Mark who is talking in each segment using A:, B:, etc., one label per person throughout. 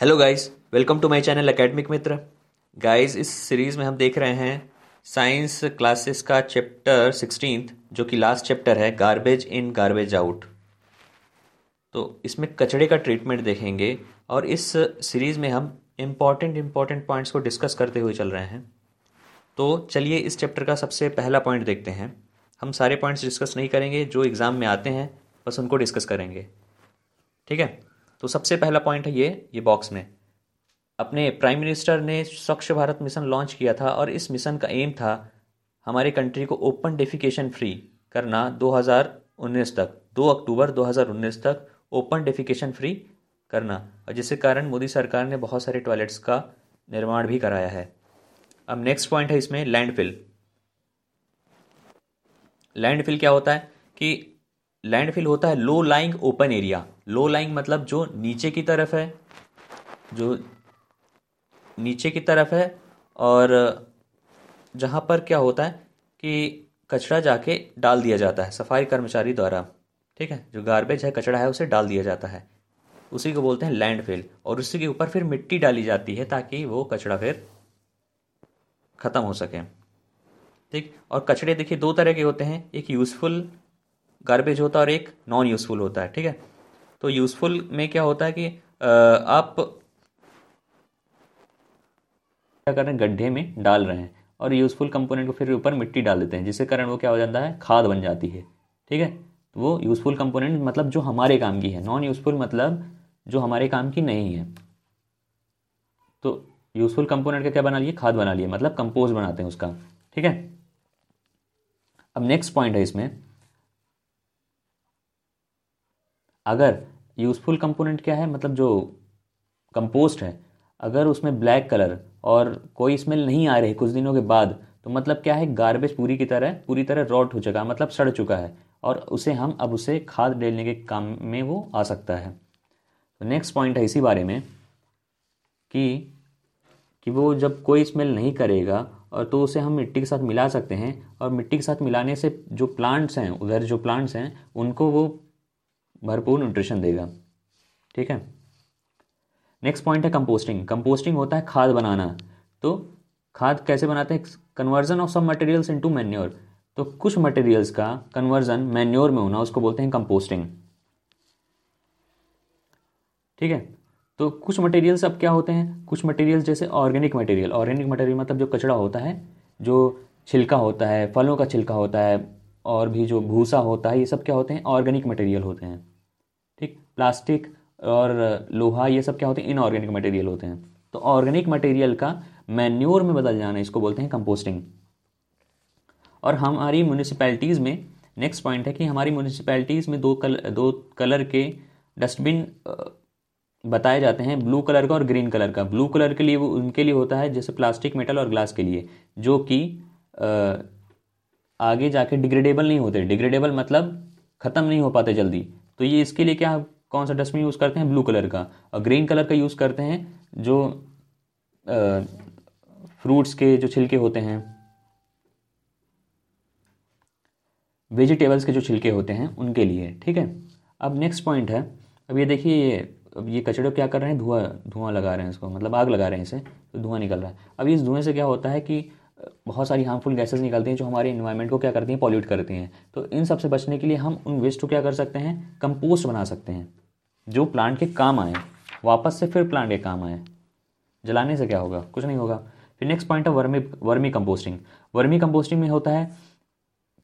A: Hello guys welcome to my channel academic Mitra guys इस series में हम देख रहे हैं साइंस क्लासेस का चैप्टर सिक्सटीन जो कि लास्ट चैप्टर है गार्बेज इन गार्बेज आउट तो इसमें कचड़े का ट्रीटमेंट देखेंगे और इस सीरीज़ में हम इंपॉर्टेंट इंपॉर्टेंट पॉइंट्स को डिस्कस करते हुए चल रहे हैं। तो चलिए इस चैप्टर का सबसे पहला पॉइंट देखते हैं। हम सारे पॉइंट्स डिस्कस नहीं करेंगे, जो एग्ज़ाम में आते हैं, बस उनको डिस्कस करेंगे। ठीक है? तो सबसे पहला पॉइंट है ये ये बॉक्स में। अपने प्राइम मिनिस्टर ने स्वच्छ भारत मिशन लॉन्च किया था और इस मिशन का एम था हमारे कंट्री को ओपन डेफिकेशन फ्री करना 2019 तक 2 अक्टूबर 2019 तक ओपन डेफिकेशन फ्री करना और जिसके कारण मोदी सरकार ने बहुत सारे टॉयलेट्स का निर्माण भी कराया है। अब नेक्स्ट पॉइंट है इसमें लैंडफिल लैंडफिल क्या होता है कि लैंडफिल होता है low lying open area low lying मतलब जो नीचे की तरफ़ है, जो नीचे की तरफ़ है और जहाँ पर क्या होता है कि कचरा जाके डाल दिया जाता है, सफ़ाई कर्मचारी द्वारा, ठीक है? जो गार्बेज है, कचरा है, उसे डाल दिया जाता है। उसी को बोलते हैं लैंडफिल और उसी के ऊपर फिर मिट्टी डाली जाती है ताकि वो कचरा फिर ख़त्म हो सके, ठीक? और कचड़े देखिए, दो तरह के होते हैं, एक यूज़फुल गार्बेज होता है और एक नॉन यूज़फुल होता है, ठीक है? तो यूज़फुल में क्या होता है कि आप क्या कर रहे हैं? गड्ढे में डाल रहे हैं और यूज़फुल कंपोनेंट को फिर ऊपर मिट्टी डाल देते हैं जिसके कारण वो क्या हो जाता है? खाद बन जाती है। ठीक है? वो यूज़फुल कंपोनेंट मतलब जो हमारे काम की है। नॉन यूज़फुल मतलब जो हमारे काम की नहीं है। तो यूज़फुल कंपोनेंट का क्या बना लिए? खाद बना लिए। मतलब कंपोज बनाते हैं उसका। ठीक है? अब नेक्स्ट पॉइंट है इसमें। अगर यूज़फुल कंपोनेंट क्या है? मतलब जो कंपोस्ट है, अगर उसमें ब्लैक कलर और कोई स्मेल नहीं आ रही कुछ दिनों के बाद तो मतलब क्या है? गार्बेज पूरी की तरह, पूरी तरह रॉट हो चुका मतलब सड़ चुका है और उसे हम अब उसे खाद डालने के काम में वो आ सकता है। तो नेक्स्ट पॉइंट है इसी बारे में कि कि वो जब कोई स्मेल नहीं करेगा और तो उसे हम मिट्टी के साथ मिला सकते हैं और मिट्टी के साथ मिलाने से जो प्लांट्स हैं, उधर जो प्लांट्स हैं, उनको वो भरपूर न्यूट्रिशन देगा। ठीक है? नेक्स्ट पॉइंट है कंपोस्टिंग कंपोस्टिंग होता है खाद बनाना। तो खाद कैसे बनाते हैं? Conversion of some materials into manure तो कुछ मटेरियल्स का कन्वर्जन मैन्योर में होना, उसको बोलते हैं कंपोस्टिंग ठीक है? तो कुछ मटेरियल्स अब क्या होते हैं? कुछ मटेरियल्स जैसे ऑर्गेनिक मटेरियल ऑर्गेनिक मटेरियल मतलब जो कचरा होता है, जो छिलका होता है, फलों का छिलका होता है और भी जो भूसा होता है, ये सब क्या होते हैं? ऑर्गेनिक मटेरियल होते हैं। ठीक? प्लास्टिक और लोहा, ये सब क्या होते हैं? इनऑर्गेनिक मटेरियल होते हैं। तो ऑर्गेनिक मटेरियल का मैन्योर में बदल जाना, इसको बोलते हैं कंपोस्टिंग और हमारी म्यूनिसपैलिटीज़ में नेक्स्ट पॉइंट है कि हमारी म्यूनिसपैलिटीज़ में दो कल, दो कलर के डस्टबिन बताए जाते हैं ब्लू कलर का और ग्रीन कलर का। ब्लू कलर के लिए वो उनके लिए होता है, जैसे प्लास्टिक मेटल और ग्लास के लिए, जो कि आगे जाके डिग्रेडेबल नहीं होते। डिग्रेडेबल मतलब ख़त्म नहीं हो पाते जल्दी। तो ये इसके लिए क्या, कौन सा डस्टबिन यूज़ करते हैं? ब्लू कलर का। और ग्रीन कलर का यूज़ करते हैं जो फ्रूट्स के जो छिलके होते हैं वेजिटेबल्स के जो छिलके होते हैं, उनके लिए। ठीक है? अब नेक्स्ट पॉइंट है। अब ये देखिए, ये, अब ये कचड़े क्या कर रहे हैं? धुआँ धुआँ लगा रहे हैं इसको। मतलब आग लगा रहे हैं इसे। तो धुआँ निकल रहा है। अब इस धुएँ से क्या होता है कि बहुत सारी हार्मफुल गैसेस निकलती हैं जो हमारे इन्वायरमेंट को क्या करती हैं? पॉल्यूट करती हैं। तो इन सबसे बचने के लिए हम उन वेस्ट को क्या कर सकते हैं? कंपोस्ट बना सकते हैं। जो प्लांट के काम आए, वापस से फिर प्लांट के काम आए। जलाने से क्या होगा? कुछ नहीं होगा। फिर नेक्स्ट पॉइंट है vermi vermi composting vermi composting में होता है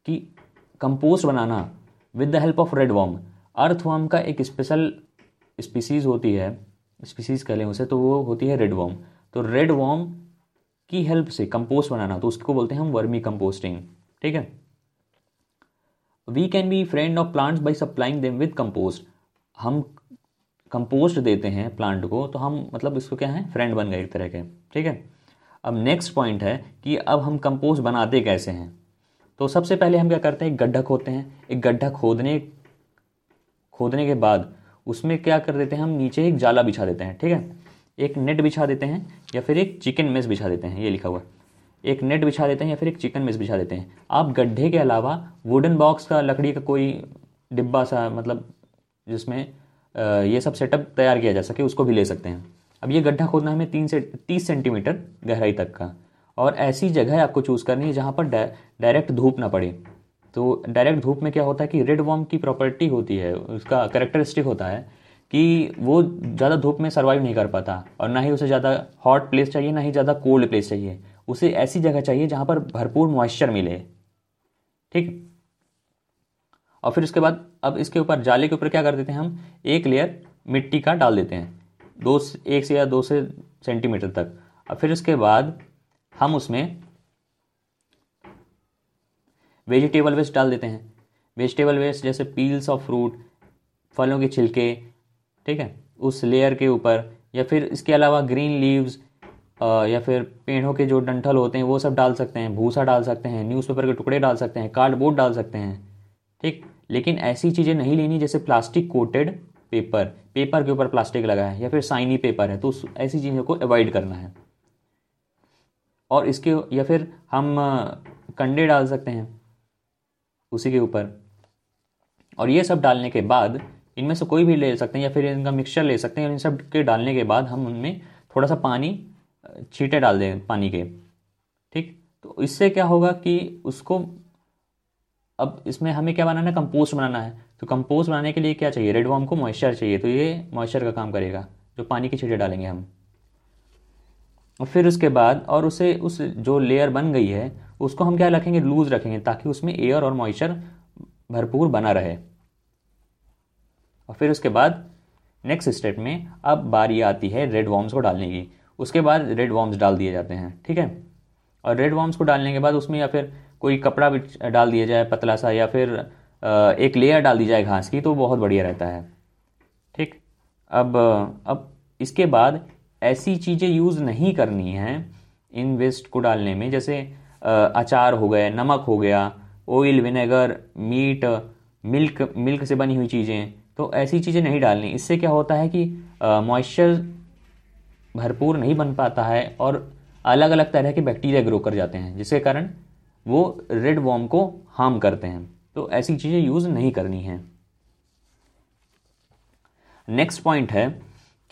A: कि compost banana with the help of red worm earthworm का एक स्पेशल स्पीसीज़ होती है स्पीसीज़ कह लें उसे तो वो होती है रेड वॉर्म तो रेड वॉर्म की हेल्प से कंपोस्ट बनाना तो उसको बोलते हैं हम वर्मी कंपोस्टिंग ठीक है? We can be friend of plants by supplying them with compost हम कंपोस्ट देते हैं प्लांट को तो हम मतलब इसको क्या है? फ्रेंड बन गए एक तरह के, ठीक है? अब नेक्स्ट पॉइंट है कि अब हम कंपोस्ट बनाते कैसे हैं? तो सबसे पहले हम क्या करते हैं? गड्ढा खोदते हैं। एक गड्ढा खोदने खोदने के बाद उसमें क्या कर देते हैं? हम नीचे एक जाला बिछा देते हैं, ठीक है? एक नेट बिछा देते हैं या फिर एक चिकन मेस बिछा देते हैं, ये लिखा हुआ। एक नेट बिछा देते हैं या फिर एक चिकन मेस बिछा देते हैं। आप गड्ढे के अलावा वुडन बॉक्स का, लकड़ी का कोई डिब्बा सा मतलब जिसमें ये सब सेटअप तैयार किया जा सके, उसको भी ले सकते हैं। अब ये गड्ढा खोदना हमें तीन से, तीस सेंटीमीटर गहराई तक का। और ऐसी जगह आपको चूज़ करनी है जहाँ पर डायरेक्ट धूप ना पड़े। तो डायरेक्ट धूप में क्या होता है कि रेड वॉर्म की प्रॉपर्टी होती है, उसका करेक्टरिस्टिक होता है। कि वो ज़्यादा धूप में सर्वाइव नहीं कर पाता और ना ही उसे ज़्यादा हॉट प्लेस चाहिए, ना ही ज़्यादा कोल्ड प्लेस चाहिए। उसे ऐसी जगह चाहिए जहाँ पर भरपूर मॉइस्चर मिले। ठीक? और फिर उसके बाद अब इसके ऊपर, जाले के ऊपर क्या कर देते हैं हम? एक लेयर मिट्टी का डाल देते हैं। दो एक से या दो से सेंटीमीटर तक। और फिर उसके बाद हम उसमें वेजिटेबल वेस्ट डाल देते हैं। वेजिटेबल वेस्ट जैसे पील्स ऑफ़ फ्रूट फलों के छिलके ठीक है? उस लेयर के ऊपर, या फिर इसके अलावा ग्रीन लीव्स या फिर पेड़ों के जो डंठल होते हैं, वो सब डाल सकते हैं, भूसा डाल सकते हैं न्यूज़पेपर के टुकड़े डाल सकते हैं कार्डबोर्ड डाल सकते हैं, ठीक? लेकिन ऐसी चीज़ें नहीं लेनी जैसे प्लास्टिक कोटेड पेपर पेपर के ऊपर प्लास्टिक लगा है, या फिर साइनी पेपर है तो ऐसी चीज़ों को अवॉइड करना है। और इसके, या फिर हम कंडे डाल सकते हैं उसी के ऊपर। और ये सब डालने के बाद इनमें से कोई भी ले सकते हैं या फिर इनका मिक्सचर ले सकते हैं। इन सब के डालने के बाद हम उनमें थोड़ा सा पानी छीटे डाल दें पानी के, ठीक? तो इससे क्या होगा कि उसको अब इसमें हमें क्या बनाना है? कंपोस्ट बनाना है। तो कंपोस्ट बनाने के लिए क्या चाहिए? रेड वॉर्म को मॉइस्चर चाहिए। तो ये मॉइस्चर का काम करेगा, जो पानी की छीटे डालेंगे हम। और फिर उसके बाद, और उसे, उस जो लेयर बन गई है, उसको हम क्या रखेंगे? लूज रखेंगे, ताकि उसमें एयर और मॉइस्चर भरपूर बना रहे। और फिर उसके बाद नेक्स्ट स्टेप में अब बारी आती है रेड वॉर्म्स को डालने की। उसके बाद रेड वॉर्म्स डाल दिए जाते हैं, ठीक है? और रेड वॉर्म्स को डालने के बाद उसमें या फिर कोई कपड़ा भी डाल दिया जाए, पतला सा, या फिर एक लेयर डाल दी जाए घास की तो बहुत बढ़िया रहता है, ठीक? अब अब इसके बाद ऐसी चीज़ें यूज़ नहीं करनी हैं इन वेस्ट को डालने में, जैसे अचार हो गए, नमक हो गया oil vinegar meat milk milk से बनी हुई चीज़ें तो ऐसी चीज़ें नहीं डालनी। इससे क्या होता है कि मॉइस्चर भरपूर नहीं बन पाता है और अलग अलग तरह के बैक्टीरिया ग्रो कर जाते हैं, जिसके कारण वो रेड वॉर्म को हार्म करते हैं। तो ऐसी चीज़ें यूज़ नहीं करनी है। नेक्स्ट पॉइंट है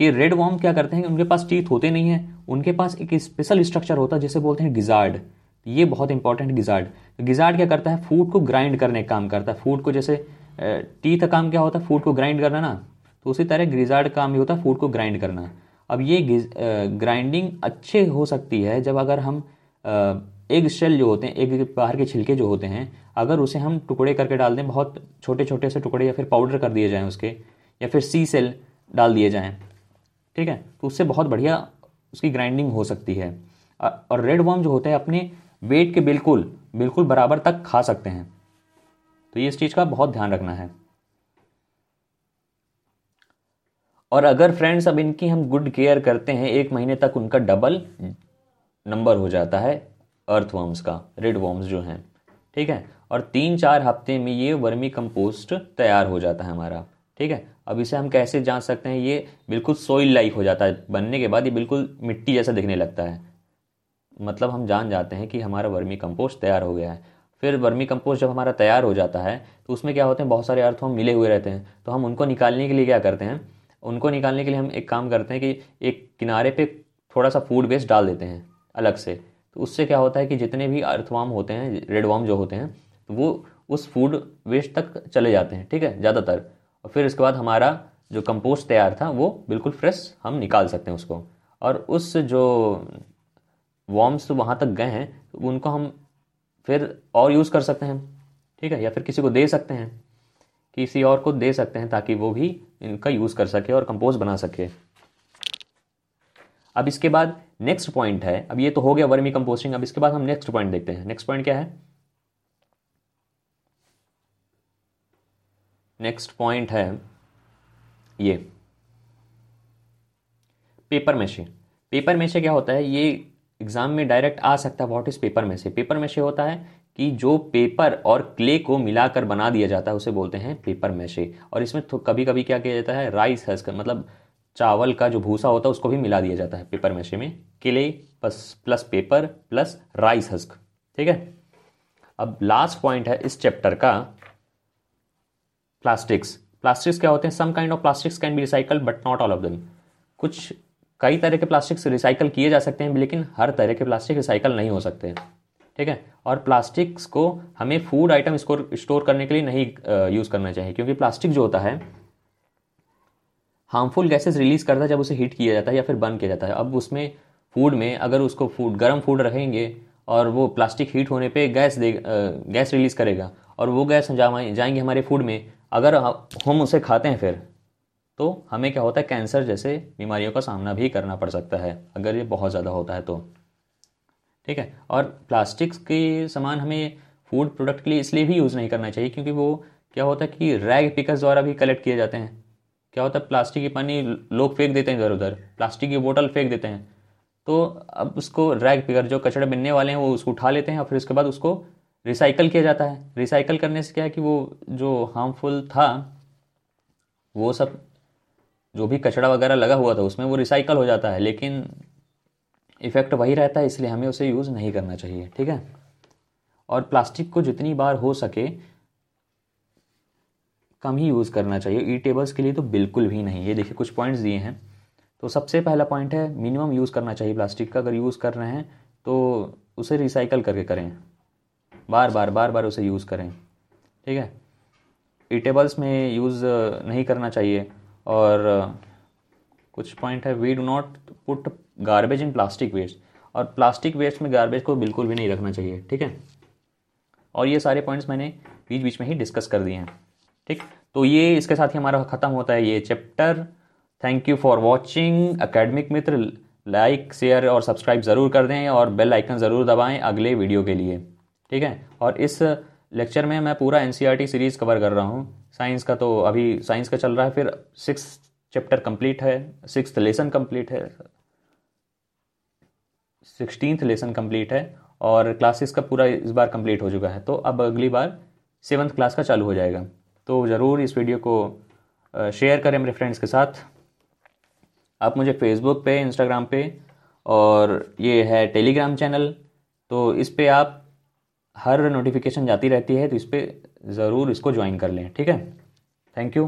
A: कि रेड वॉर्म क्या करते हैं उनके पास टीथ होते नहीं हैं। उनके पास एक स्पेशल स्ट्रक्चर होता है, जिसे बोलते हैं गिजार्ड ये बहुत इंपॉर्टेंट गिजार्ड गिजार्ड क्या करता है? फ़ूड को ग्राइंड करने का काम करता है। फ़ूड को जैसे टीथ काम क्या होता है? फ़ूड को ग्राइंड करना ना? तो उसी तरह ग्रिजार्ड का काम भी होता है फ़ूड को ग्राइंड करना। अब ये ग्राइंडिंग अच्छे हो सकती है जब अगर हम एग शेल जो होते हैं एग बाहर के छिलके जो होते हैं, अगर उसे हम टुकड़े करके डाल दें, बहुत छोटे छोटे से टुकड़े या फिर पाउडर कर दिए जाएँ उसके, या फिर सी सेल डाल दिए जाएँ, ठीक है? तो उससे बहुत बढ़िया उसकी ग्राइंडिंग हो सकती है। और रेड वॉर्म जो होते हैं, अपने वेट के बिल्कुल बिल्कुल बराबर तक खा सकते हैं। तो ये इस चीज़ का बहुत ध्यान रखना है। और अगर फ्रेंड्स अब इनकी हम गुड केयर करते हैं, एक महीने तक उनका डबल नंबर हो जाता है अर्थ वॉर्म्स का रेड वॉर्म्स जो हैं, ठीक है? और तीन चार हफ़्ते में ये वर्मी कंपोस्ट तैयार हो जाता है हमारा, ठीक है? अब इसे हम कैसे जाँच सकते हैं? ये बिल्कुल सोइल लाइक हो जाता है, बनने के बाद ये बिल्कुल मिट्टी जैसा दिखने लगता है। मतलब हम जान जाते हैं कि हमारा वर्मी कंपोस्ट तैयार हो गया है। फिर वर्मी कंपोस्ट जब हमारा तैयार हो जाता है तो उसमें क्या होते हैं, बहुत सारे अर्थवॉर्म मिले हुए रहते हैं। तो हम उनको निकालने के लिए क्या करते हैं, उनको निकालने के लिए हम एक काम करते हैं कि एक किनारे पे थोड़ा सा फ़ूड वेस्ट डाल देते हैं, अलग से। तो उससे क्या होता है कि जितने भी अर्थवाम होते हैं रेड वाम जो होते हैं तो वो उस फ़ूड वेस्ट तक चले जाते हैं, ठीक है, ज़्यादातर। और फिर उसके बाद हमारा जो कंपोस्ट तैयार था, वो बिल्कुल फ्रेश हम निकाल सकते हैं उसको। और उस जो वॉर्म्स वहाँ तक गए हैं तो उनको हम फिर और यूज़ कर सकते हैं, ठीक है? या फिर किसी को दे सकते हैं, किसी और को दे सकते हैं ताकि वो भी इनका यूज़ कर सके और कंपोज बना सके। अब इसके बाद नेक्स्ट पॉइंट है। अब ये तो हो गया वर्मी कंपोस्टिंग अब इसके बाद हम नेक्स्ट पॉइंट देखते हैं। नेक्स्ट पॉइंट क्या है? नेक्स्ट पॉइंट है ये। पेपर मैशे पेपर मैशे क्या होता है? ये एग्ज़ाम में डायरेक्ट आ सकता है what is paper mache paper mache होता है कि जो पेपर और क्ले को मिलाकर बना दिया जाता है, उसे बोलते हैं पेपर मैशे और इसमें कभी कभी क्या किया जाता है, राइस हस्क मतलब चावल का जो भूसा होता है, उसको भी मिला दिया जाता है पेपर मैशे में। Clay plus plus paper, plus rice husk ठीक है? अब लास्ट पॉइंट है इस चैप्टर का। प्लास्टिक्स। प्लास्टिक्स क्या होते हैं? Some kind of plastics can be recycle but not all of them. कुछ कई तरह के प्लास्टिक्स रिसाइकल किए जा सकते हैं, लेकिन हर तरह के प्लास्टिक रिसाइकल नहीं हो सकते ठीक है? और प्लास्टिक्स को हमें फ़ूड आइटम स्टोर स्टोर करने के लिए नहीं यूज़ करना चाहिए, क्योंकि प्लास्टिक जो होता है हार्मफुल गैसेस रिलीज़ करता है जब उसे हीट किया जाता है या फिर बर्न किया जाता है। अब उसमें फ़ूड में अगर उसको फ़ूड गर्म फ़ूड रखेंगे और वो प्लास्टिक हीट होने पे गैस दे गैस रिलीज़ करेगा, और वो गैस जाएँगे हमारे फ़ूड में, अगर हम उसे खाते हैं फिर तो हमें क्या होता है? कैंसर जैसे बीमारियों का सामना भी करना पड़ सकता है, अगर ये बहुत ज़्यादा होता है तो। ठीक है? और प्लास्टिक्स के सामान हमें फ़ूड प्रोडक्ट के लिए इसलिए भी यूज़ नहीं करना चाहिए, क्योंकि वो क्या होता है कि रैग पिकर्स द्वारा भी कलेक्ट किए जाते हैं। क्या होता है? प्लास्टिक की पानी लोग फेंक देते हैं इधर उधर, प्लास्टिक की बोतल फेंक देते हैं। तो अब उसको रैग पिकर जो कचड़े बिनने वाले हैं, वो उसको उठा लेते हैं और फिर उसके बाद उसको रिसाइकल किया जाता है। रिसाइकल करने से क्या है कि वो जो हार्मफुल था, वो सब जो भी कचड़ा वगैरह लगा हुआ था उसमें वो रिसाइकल हो जाता है, लेकिन इफ़ेक्ट वही रहता है, इसलिए हमें उसे यूज़ नहीं करना चाहिए, ठीक है? और प्लास्टिक को जितनी बार हो सके कम ही यूज़ करना चाहिए। ई टेबल्स के लिए तो बिल्कुल भी नहीं। ये देखिए, कुछ पॉइंट्स दिए हैं। तो सबसे पहला पॉइंट है मिनिमम यूज़ करना चाहिए प्लास्टिक का। अगर यूज़ कर रहे हैं तो उसे रिसाइकल करके करें। बार बार बार बार उसे यूज़ करें, ठीक है? ई टेबल्स में यूज़ नहीं करना चाहिए। और कुछ पॉइंट है we do not put garbage in plastic waste और प्लास्टिक वेस्ट में गार्बेज को बिल्कुल भी नहीं रखना चाहिए, ठीक है? और ये सारे पॉइंट्स मैंने बीच बीच में ही डिस्कस कर दिए हैं, ठीक? तो ये इसके साथ ही हमारा ख़त्म होता है ये chapter thank you for watching academic Mitra like share और सब्सक्राइब ज़रूर कर दें और बेल आइकन ज़रूर दबाएँ अगले वीडियो के लिए, ठीक है? और इस लेक्चर में मैं पूरा एन सीरीज़ कवर कर रहा हूँ। साइंस का तो अभी साइंस का चल रहा है, फिर सिक्स चैप्टर कंप्लीट है सिक्स लेसन कंप्लीट है सिक्सटीनथ लेसन कंप्लीट है, और क्लासेस का पूरा इस बार कंप्लीट हो चुका है। तो अब अगली बार सेवन्थ क्लास का चालू हो जाएगा। तो ज़रूर इस वीडियो को शेयर करें मेरे फ्रेंड्स के साथ। आप मुझे फेसबुक पे इंस्टाग्राम पे और ये है टेलीग्राम चैनल तो इस पर आप हर नोटिफिकेशन जाती रहती है तो इस पर ज़रूर इसको ज्वाइन कर लें, ठीक है? Thank you